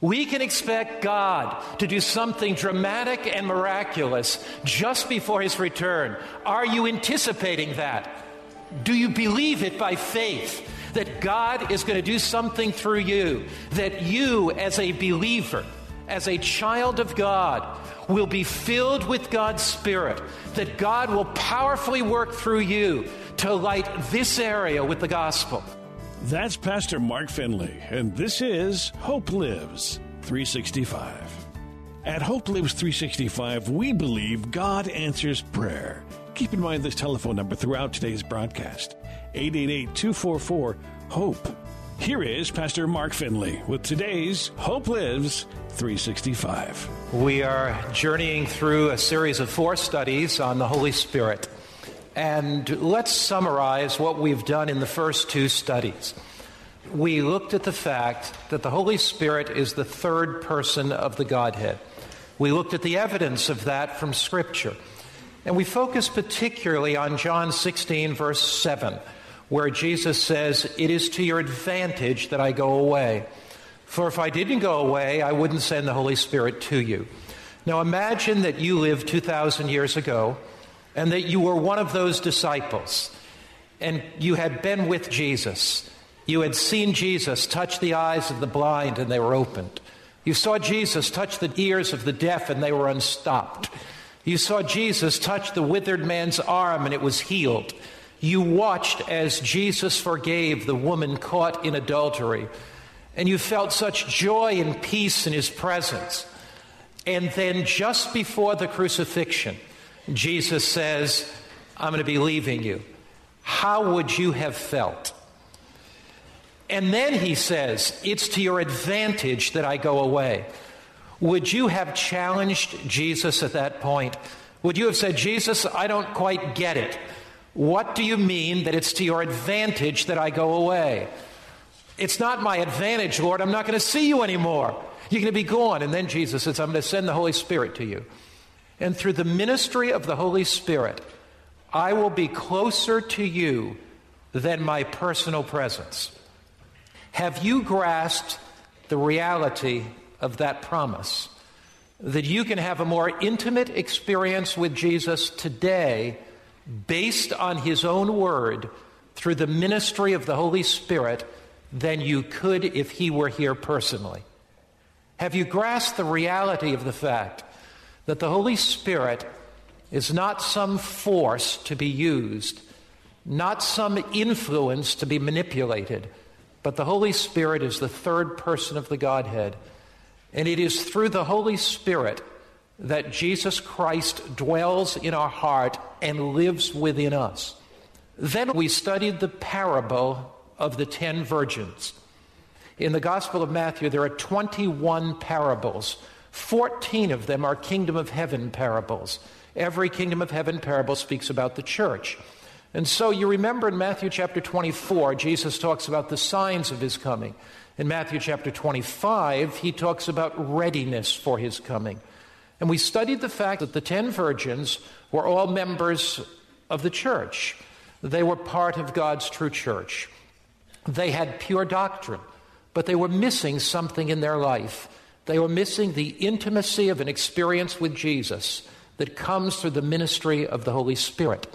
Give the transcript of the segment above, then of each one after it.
We can expect God to do something dramatic and miraculous just before His return. Are you anticipating that? Do you believe it by faith that God is going to do something through you? That you, as a believer, as a child of God, will be filled with God's Spirit, that God will powerfully work through you to light this area with the gospel. That's Pastor Mark Finley, and this is Hope Lives 365. At Hope Lives 365, we believe God answers prayer. Keep in mind this telephone number throughout today's broadcast 888 244 HOPE. Here is Pastor Mark Finley with today's Hope Lives 365. We are journeying through a series of four studies on the Holy Spirit. And let's summarize what we've done in the first two studies. We looked at the fact that the Holy Spirit is the third person of the Godhead. We looked at the evidence of that from Scripture. And we focused particularly on John 16, verse 7, where Jesus says, It is to your advantage that I go away. For if I didn't go away, I wouldn't send the Holy Spirit to you. Now imagine that you lived 2,000 years ago and that you were one of those disciples, and you had been with Jesus. You had seen Jesus touch the eyes of the blind, and they were opened. You saw Jesus touch the ears of the deaf, and they were unstopped. You saw Jesus touch the withered man's arm, and it was healed. You watched as Jesus forgave the woman caught in adultery, and you felt such joy and peace in his presence. And then, just before the crucifixion, Jesus says, I'm going to be leaving you. How would you have felt? And then he says, It's to your advantage that I go away. Would you have challenged Jesus at that point? Would you have said, Jesus, I don't quite get it. What do you mean that it's to your advantage that I go away? It's not my advantage, Lord. I'm not going to see you anymore. You're going to be gone. And then Jesus says, I'm going to send the Holy Spirit to you. And through the ministry of the Holy Spirit, I will be closer to you than my personal presence. Have you grasped the reality of that promise? That you can have a more intimate experience with Jesus today based on his own word through the ministry of the Holy Spirit than you could if he were here personally. Have you grasped the reality of the fact that the Holy Spirit is not some force to be used, not some influence to be manipulated, but the Holy Spirit is the third person of the Godhead. And it is through the Holy Spirit that Jesus Christ dwells in our heart and lives within us. Then we studied the parable of the ten virgins. In the Gospel of Matthew, there are 21 parables. 14 of them are kingdom of heaven parables. Every kingdom of heaven parable speaks about the church. And so you remember in Matthew chapter 24, Jesus talks about the signs of his coming. In Matthew chapter 25, he talks about readiness for his coming. And we studied the fact that the ten virgins were all members of the church, they were part of God's true church. They had pure doctrine, but they were missing something in their life. They were missing the intimacy of an experience with Jesus that comes through the ministry of the Holy Spirit.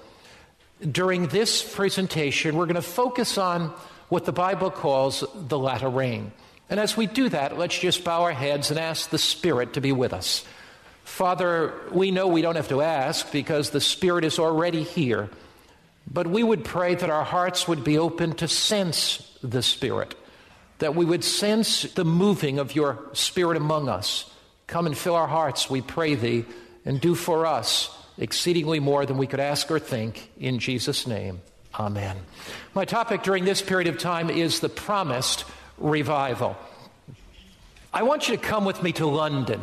During this presentation, we're going to focus on what the Bible calls the latter rain. And as we do that, let's just bow our heads and ask the Spirit to be with us. Father, we know we don't have to ask because the Spirit is already here. But we would pray that our hearts would be open to sense the Spirit, that we would sense the moving of your Spirit among us. Come and fill our hearts, we pray thee, and do for us exceedingly more than we could ask or think. In Jesus' name, amen. My topic during this period of time is the promised revival. I want you to come with me to London.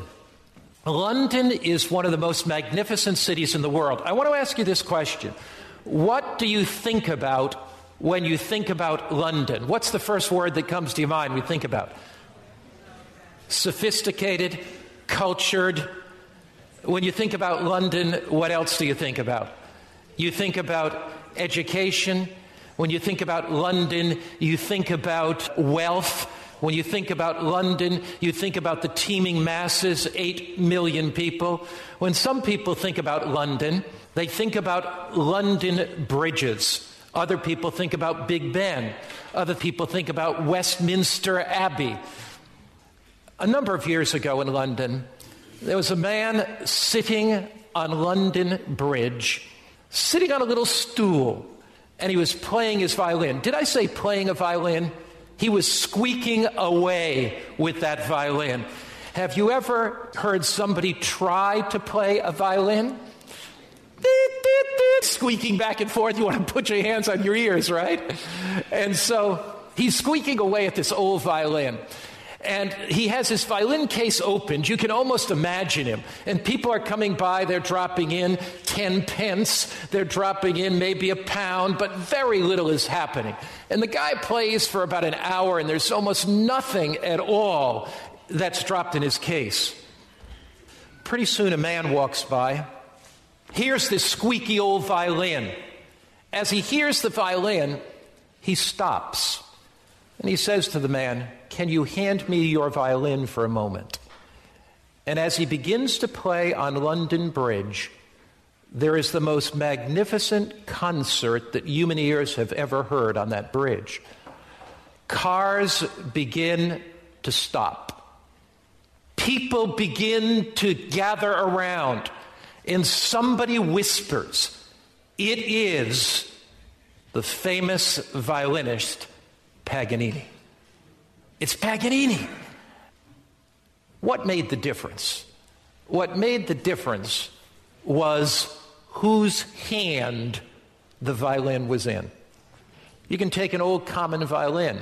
London is one of the most magnificent cities in the world. I want to ask you this question What do you think about when you think about London? What's the first word that comes to your mind you think about? Sophisticated, cultured. When you think about London, what else do you think about? You think about education. When you think about London, you think about wealth. When you think about London, you think about the teeming masses, 8 million people. When some people think about London, they think about London bridges. Other people think about Big Ben. Other people think about Westminster Abbey. A number of years ago in London, there was a man sitting on London Bridge, sitting on a little stool, and he was playing his violin. Did I say playing a violin? He was squeaking away with that violin. Have you ever heard somebody try to play a violin? Squeaking back and forth, you want to put your hands on your ears, right? And so he's squeaking away at this old violin. And he has his violin case opened. You can almost imagine him. And people are coming by, they're dropping in 10 pence, they're dropping in maybe a pound, but very little is happening. And the guy plays for about an hour, and there's almost nothing at all that's dropped in his case. Pretty soon, a man walks by, hears this squeaky old violin. As he hears the violin, he stops. And he says to the man, can you hand me your violin for a moment? And as he begins to play on London Bridge, there is the most magnificent concert that human ears have ever heard on that bridge. Cars begin to stop. People begin to gather around, and somebody whispers, It is the famous violinist Paganini. It's Paganini. What made the difference? What made the difference was whose hand the violin was in. You can take an old common violin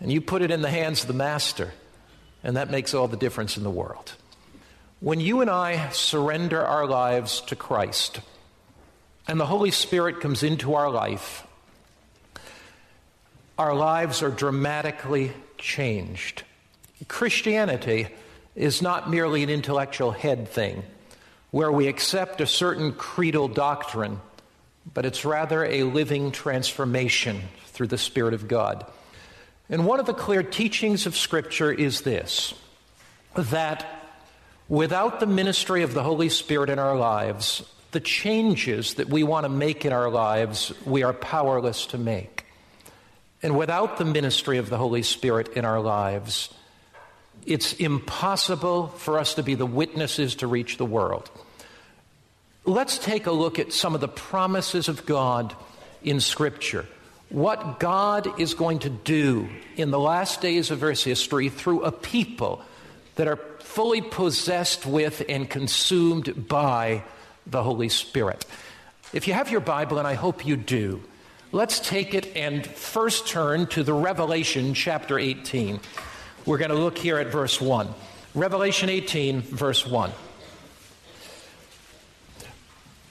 and you put it in the hands of the master, and that makes all the difference in the world. When you and I surrender our lives to Christ and the Holy Spirit comes into our life, our lives are dramatically changed. Christianity is not merely an intellectual head thing where we accept a certain creedal doctrine, but it's rather a living transformation through the Spirit of God. And one of the clear teachings of Scripture is this that without the ministry of the Holy Spirit in our lives, the changes that we want to make in our lives, we are powerless to make. And without the ministry of the Holy Spirit in our lives, it's impossible for us to be the witnesses to reach the world. Let's take a look at some of the promises of God in Scripture. What God is going to do in the last days of Earth's history through a people that are fully possessed with and consumed by the Holy Spirit. If you have your Bible, and I hope you do, Let's take it and first turn to the Revelation chapter 18. We're going to look here at verse 1. Revelation 18, verse 1.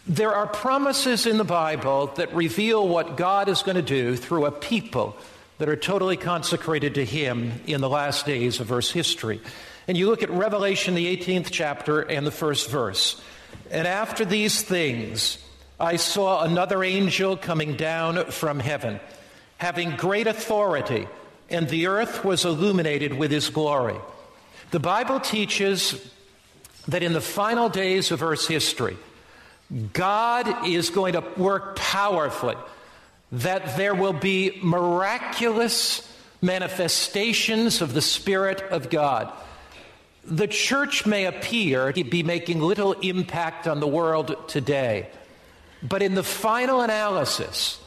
There are promises in the Bible that reveal what God is going to do through a people that are totally consecrated to Him in the last days of Earth's history. And you look at Revelation, the 18th chapter, and the first verse. And after these things, I saw another angel coming down from heaven, having great authority, and the earth was illuminated with his glory. The Bible teaches that in the final days of Earth's history, God is going to work powerfully, that there will be miraculous manifestations of the Spirit of God. The church may appear to be making little impact on the world today. But in the final analysis,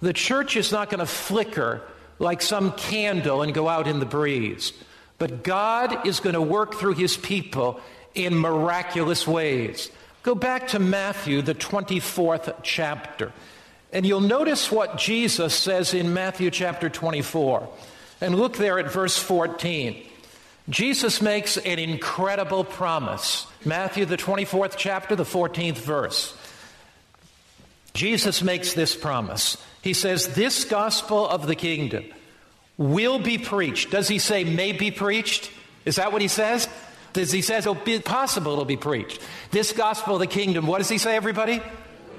the church is not going to flicker like some candle and go out in the breeze. But God is going to work through his people in miraculous ways. Go back to Matthew, the 24th chapter, and you'll notice what Jesus says in Matthew chapter 24. And look there at verse 14. Jesus makes an incredible promise. Matthew, the 24th chapter, the 14th verse. Jesus makes this promise. He says, This gospel of the kingdom will be preached. Does he say may be preached? Is that what he says? Does he says it'll be possible it'll be preached? This gospel of the kingdom, what does he say, everybody?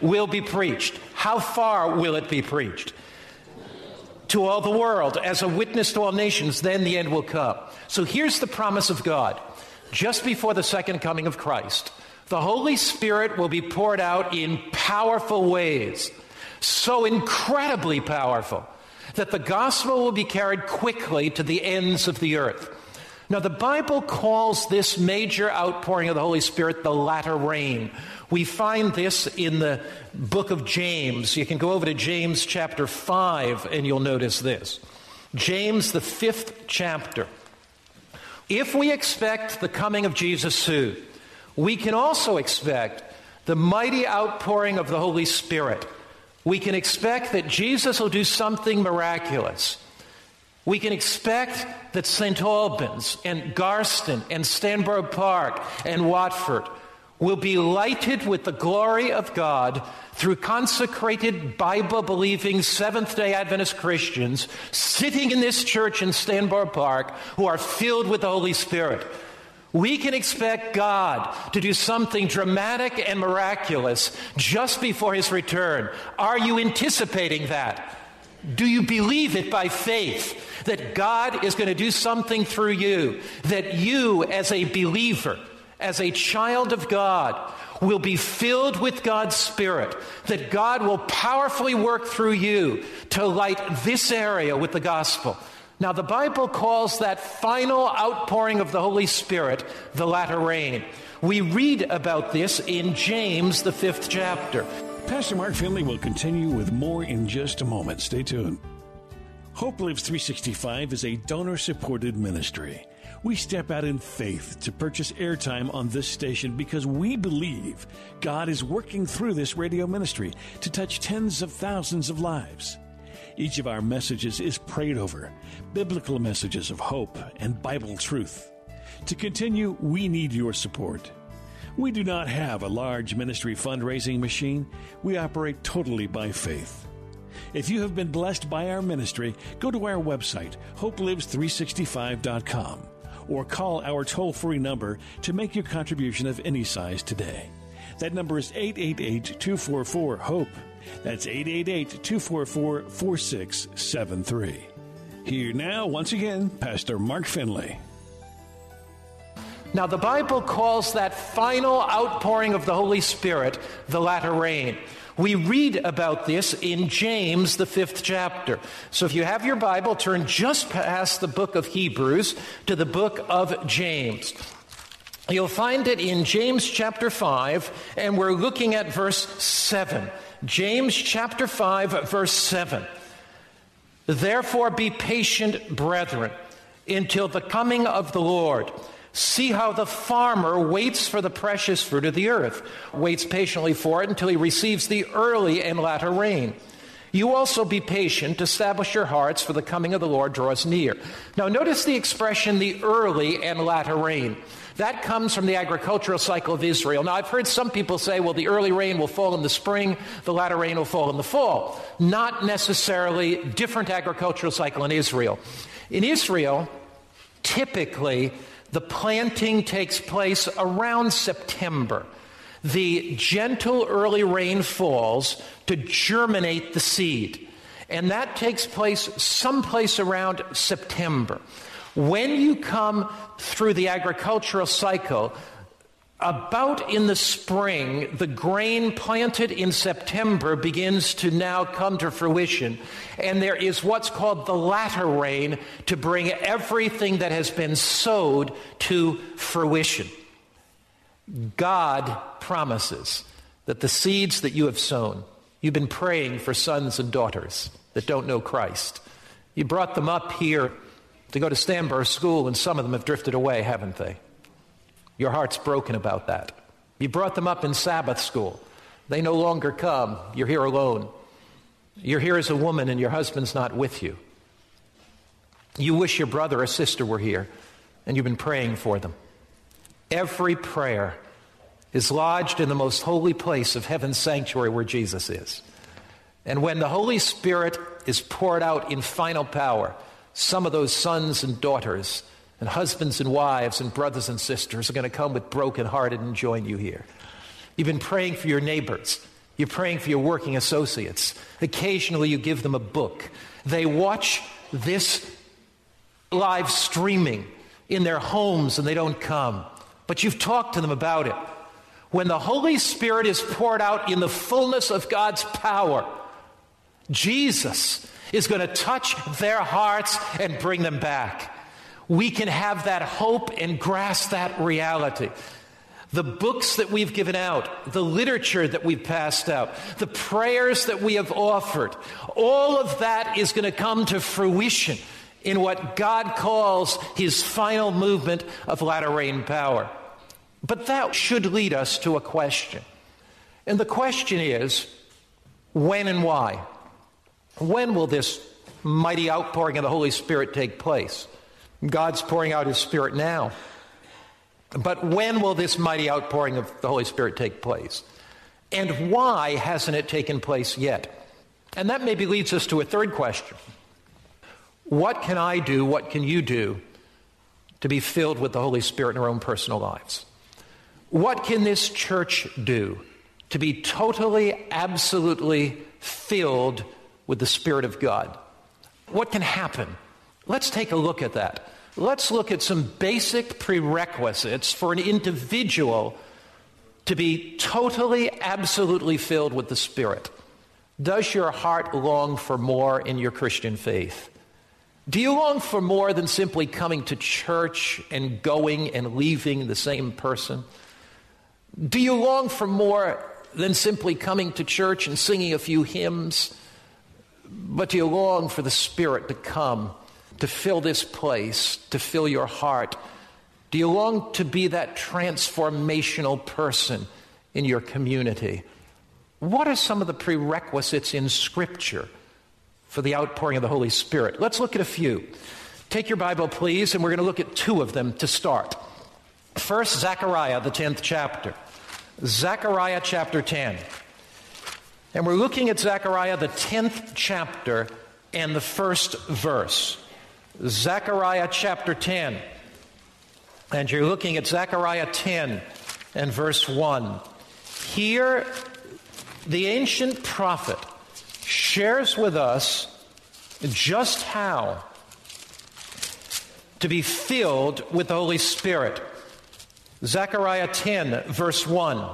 Will be preached. How far will it be preached? To all the world, as a witness to all nations, then the end will come. So here's the promise of God. Just before the second coming of Christ, the Holy Spirit will be poured out in powerful ways, so incredibly powerful that the gospel will be carried quickly to the ends of the earth. Now, the Bible calls this major outpouring of the Holy Spirit the latter rain. We find this in the book of James. You can go over to James chapter 5 and you'll notice this. James, the fifth chapter. If we expect the coming of Jesus soon, we can also expect the mighty outpouring of the Holy Spirit we can expect that Jesus will do something miraculous. We can expect that St. Albans and Garston and Stanborough Park and Watford will be lighted with the glory of God through consecrated Bible believing Seventh day Adventist Christians sitting in this church in Stanborough Park who are filled with the Holy Spirit. We can expect God to do something dramatic and miraculous just before his return. Are you anticipating that? Do you believe it by faith that God is going to do something through you? That you, as a believer, as a child of God, will be filled with God's Spirit, that God will powerfully work through you to light this area with the gospel now, the Bible calls that final outpouring of the Holy Spirit the latter rain. We read about this in James, the fifth chapter. Pastor Mark Finley will continue with more in just a moment. Stay tuned. Hope Lives 365 is a donor supported ministry. We step out in faith to purchase airtime on this station because we believe God is working through this radio ministry to touch tens of thousands of lives. Each of our messages is prayed over, biblical messages of hope and Bible truth. To continue, we need your support. We do not have a large ministry fundraising machine. We operate totally by faith. If you have been blessed by our ministry, go to our website, hopelives365.com, or call our toll free number to make your contribution of any size today. That number is 888 244 HOPE. That's 888 244 4673. Here now, once again, Pastor Mark Finley. Now, the Bible calls that final outpouring of the Holy Spirit the latter rain. We read about this in James, the fifth chapter. So if you have your Bible, turn just past the book of Hebrews to the book of James. You'll find it in James chapter 5, and we're looking at verse 7. James chapter 5, verse 7. Therefore be patient, brethren, until the coming of the Lord. See how the farmer waits for the precious fruit of the earth, waits patiently for it until he receives the early and latter rain. You also be patient, establish your hearts, for the coming of the Lord draws near. Now, notice the expression the early and latter rain. That comes from the agricultural cycle of Israel. Now, I've heard some people say, well, the early rain will fall in the spring, the latter rain will fall in the fall. Not necessarily different agricultural cycle in Israel. In Israel, typically, the planting takes place around September. The gentle early rain falls to germinate the seed. And that takes place someplace around September. When you come through the agricultural cycle, about in the spring, the grain planted in September begins to now come to fruition. And there is what's called the latter rain to bring everything that has been sowed to fruition. God promises that the seeds that you have sown, you've been praying for sons and daughters that don't know Christ. You brought them up here to go to Stanborough School, and some of them have drifted away, haven't they? Your heart's broken about that. You brought them up in Sabbath school. They no longer come. You're here alone. You're here as a woman, and your husband's not with you. You wish your brother or sister were here. and you've been praying for them. Every prayer is lodged in the most holy place of heaven's sanctuary where Jesus is. And when the Holy Spirit is poured out in final power, some of those sons and daughters and husbands and wives and brothers and sisters are going to come with broken hearted and join you here. You've been praying for your neighbors. You're praying for your working associates. Occasionally you give them a book. They watch this live streaming in their homes and they don't come. But you've talked to them about it. When the Holy Spirit is poured out in the fullness of God's power, Jesus is going to touch their hearts and bring them back. We can have that hope and grasp that reality. The books that we've given out, the literature that we've passed out, the prayers that we have offered, all of that is going to come to fruition in what God calls his final movement of latter rain power. But that should lead us to a question. And the question is when and why? When will this mighty outpouring of the Holy Spirit take place? God's pouring out his Spirit now. But when will this mighty outpouring of the Holy Spirit take place? And why hasn't it taken place yet? And that maybe leads us to a third question What can I do, what can you do to be filled with the Holy Spirit in our own personal lives? What can this church do to be totally, absolutely filled with the Spirit of God? What can happen? Let's take a look at that. Let's look at some basic prerequisites for an individual to be totally, absolutely filled with the Spirit. Does your heart long for more in your Christian faith? Do you long for more than simply coming to church and going and leaving the same person? Do you long for more than simply coming to church and singing a few hymns? But do you long for the Spirit to come to fill this place, to fill your heart? Do you long to be that transformational person in your community? What are some of the prerequisites in Scripture for the outpouring of the Holy Spirit? Let's look at a few. Take your Bible, please, and we're going to look at two of them to start. First, Zechariah, the 10th chapter. Zechariah chapter 10. And we're looking at Zechariah, the 10th chapter, and the first verse. Zechariah chapter 10. And you're looking at Zechariah 10 and verse 1. Here, the ancient prophet shares with us just how to be filled with the Holy Spirit. Zechariah 10, verse 1.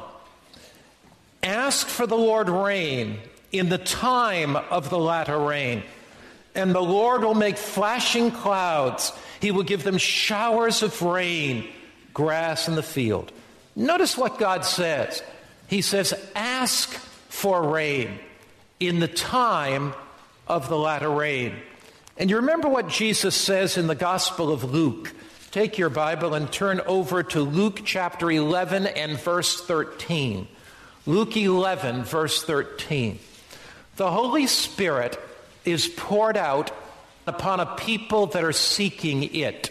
Ask for the Lord rain in the time of the latter rain and the Lord will make flashing clouds. He will give them showers of rain, grass in the field. Notice what God says. He says, Ask for rain in the time of the latter rain. And you remember what Jesus says in the Gospel of Luke. Take your Bible and turn over to Luke chapter 11 and verse 13. Luke 11, verse 13. The Holy Spirit is poured out upon a people that are seeking it,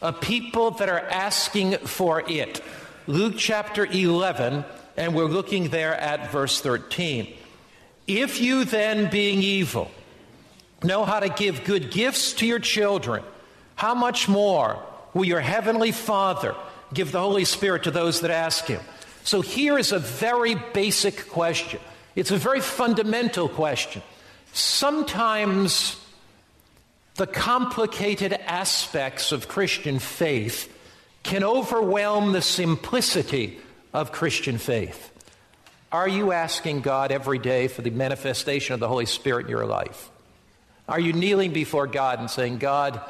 a people that are asking for it. Luke chapter 11, and we're looking there at verse 13. If you then, being evil, know how to give good gifts to your children, how much more will your heavenly Father give the Holy Spirit to those that ask Him? So here is a very basic question. It's a very fundamental question. Sometimes the complicated aspects of Christian faith can overwhelm the simplicity of Christian faith. Are you asking God every day for the manifestation of the Holy Spirit in your life? Are you kneeling before God and saying, God,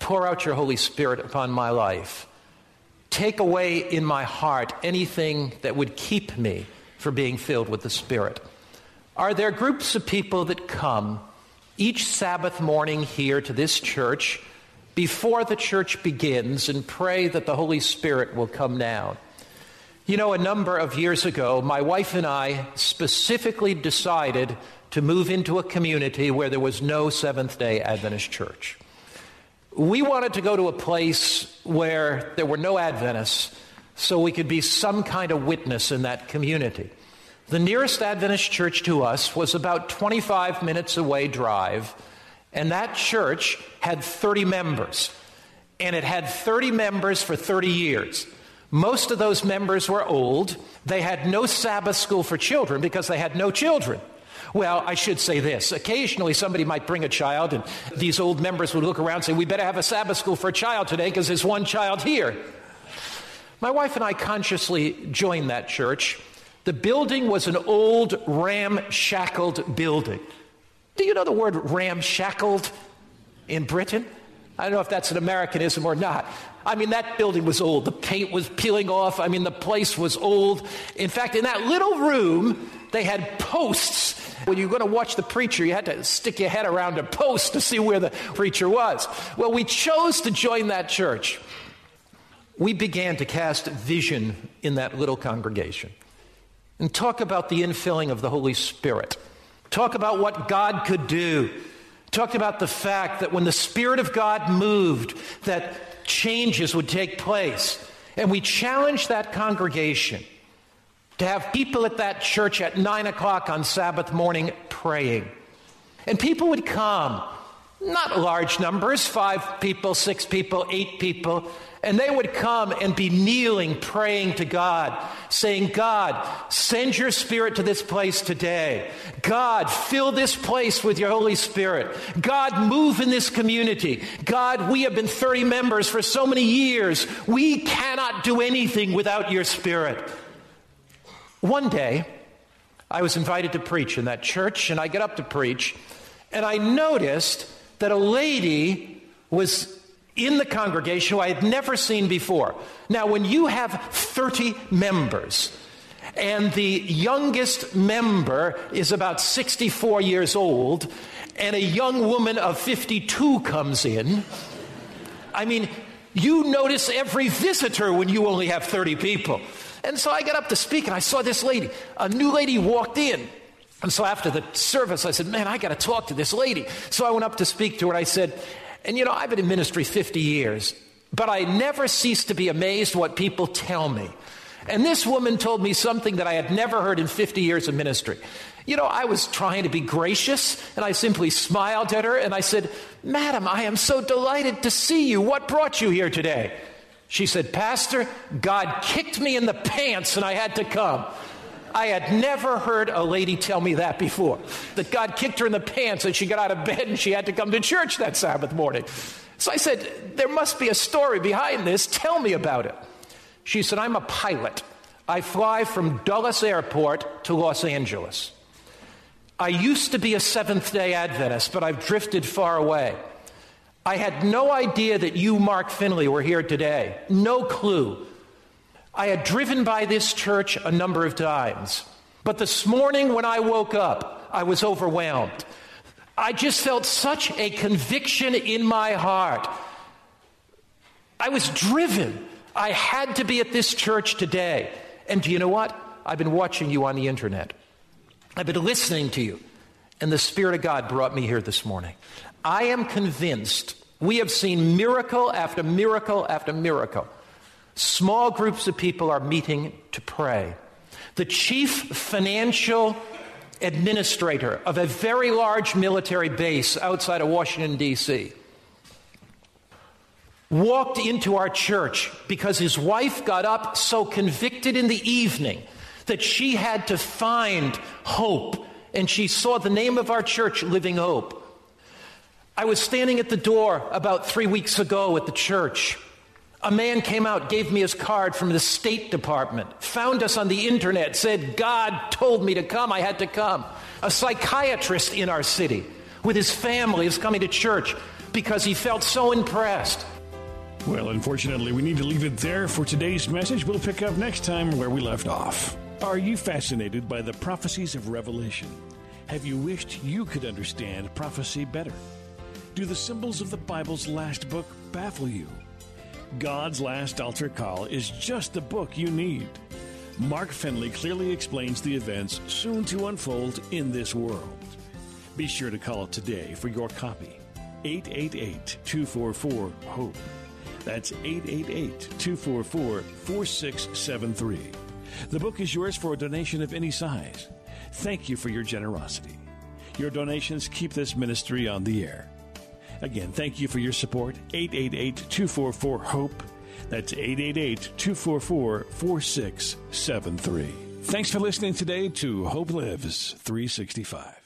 pour out your Holy Spirit upon my life? Take away in my heart anything that would keep me from being filled with the Spirit. Are there groups of people that come each Sabbath morning here to this church before the church begins and pray that the Holy Spirit will come down? You know, a number of years ago, my wife and I specifically decided to move into a community where there was no Seventh day Adventist church. We wanted to go to a place where there were no Adventists so we could be some kind of witness in that community. The nearest Adventist church to us was about 25 minutes away drive, and that church had 30 members. And it had 30 members for 30 years. Most of those members were old. They had no Sabbath school for children because they had no children. Well, I should say this. Occasionally, somebody might bring a child, and these old members would look around and say, We better have a Sabbath school for a child today because there's one child here. My wife and I consciously joined that church. The building was an old ramshackled building. Do you know the word ramshackled in Britain? I don't know if that's an Americanism or not. I mean, that building was old. The paint was peeling off. I mean, the place was old. In fact, in that little room, they had posts when you were going to watch the preacher, you had to stick your head around a post to see where the preacher was. Well, we chose to join that church. We began to cast vision in that little congregation and talk about the infilling of the Holy Spirit. Talk about what God could do. Talked about the fact that when the Spirit of God moved, that changes would take place. And we challenged that congregation to have people at that church at 9 o'clock on Sabbath morning praying. And people would come, not large numbers five people, six people, eight people. And they would come and be kneeling, praying to God, saying, God, send your spirit to this place today. God, fill this place with your Holy Spirit. God, move in this community. God, we have been 30 members for so many years. We cannot do anything without your spirit. One day, I was invited to preach in that church, and I get up to preach, and I noticed that a lady was in the congregation who I had never seen before. Now, when you have 30 members, and the youngest member is about 64 years old, and a young woman of 52 comes in, I mean, you notice every visitor when you only have 30 people. And so I got up to speak, and I saw this lady. A new lady walked in. And so after the service, I said, Man, I got to talk to this lady. So I went up to speak to her, and I said, And you know, I've been in ministry 50 years, but I never cease to be amazed what people tell me. And this woman told me something that I had never heard in 50 years of ministry. You know, I was trying to be gracious, and I simply smiled at her, and I said, Madam, I am so delighted to see you. What brought you here today? She said, Pastor, God kicked me in the pants and I had to come. I had never heard a lady tell me that before. That God kicked her in the pants and she got out of bed and she had to come to church that Sabbath morning. So I said, There must be a story behind this. Tell me about it. She said, I'm a pilot. I fly from Dulles Airport to Los Angeles. I used to be a Seventh day Adventist, but I've drifted far away. I had no idea that you, Mark Finley, were here today. No clue. I had driven by this church a number of times. But this morning when I woke up, I was overwhelmed. I just felt such a conviction in my heart. I was driven. I had to be at this church today. And do you know what? I've been watching you on the internet. I've been listening to you. And the Spirit of God brought me here this morning. I am convinced we have seen miracle after miracle after miracle. Small groups of people are meeting to pray. The chief financial administrator of a very large military base outside of Washington, D.C., walked into our church because his wife got up so convicted in the evening that she had to find hope. And she saw the name of our church, Living Hope. I was standing at the door about three weeks ago at the church. A man came out, gave me his card from the State Department, found us on the internet, said, God told me to come, I had to come. A psychiatrist in our city with his family is coming to church because he felt so impressed. Well, unfortunately, we need to leave it there for today's message. We'll pick up next time where we left off. Are you fascinated by the prophecies of Revelation? Have you wished you could understand prophecy better? Do the symbols of the Bible's last book baffle you? God's Last Altar Call is just the book you need. Mark Finley clearly explains the events soon to unfold in this world. Be sure to call today for your copy. 888 244 HOPE. That's 888 244 4673. The book is yours for a donation of any size. Thank you for your generosity. Your donations keep this ministry on the air. Again, thank you for your support. 888 244 HOPE. That's 888 244 4673. Thanks for listening today to Hope Lives 365.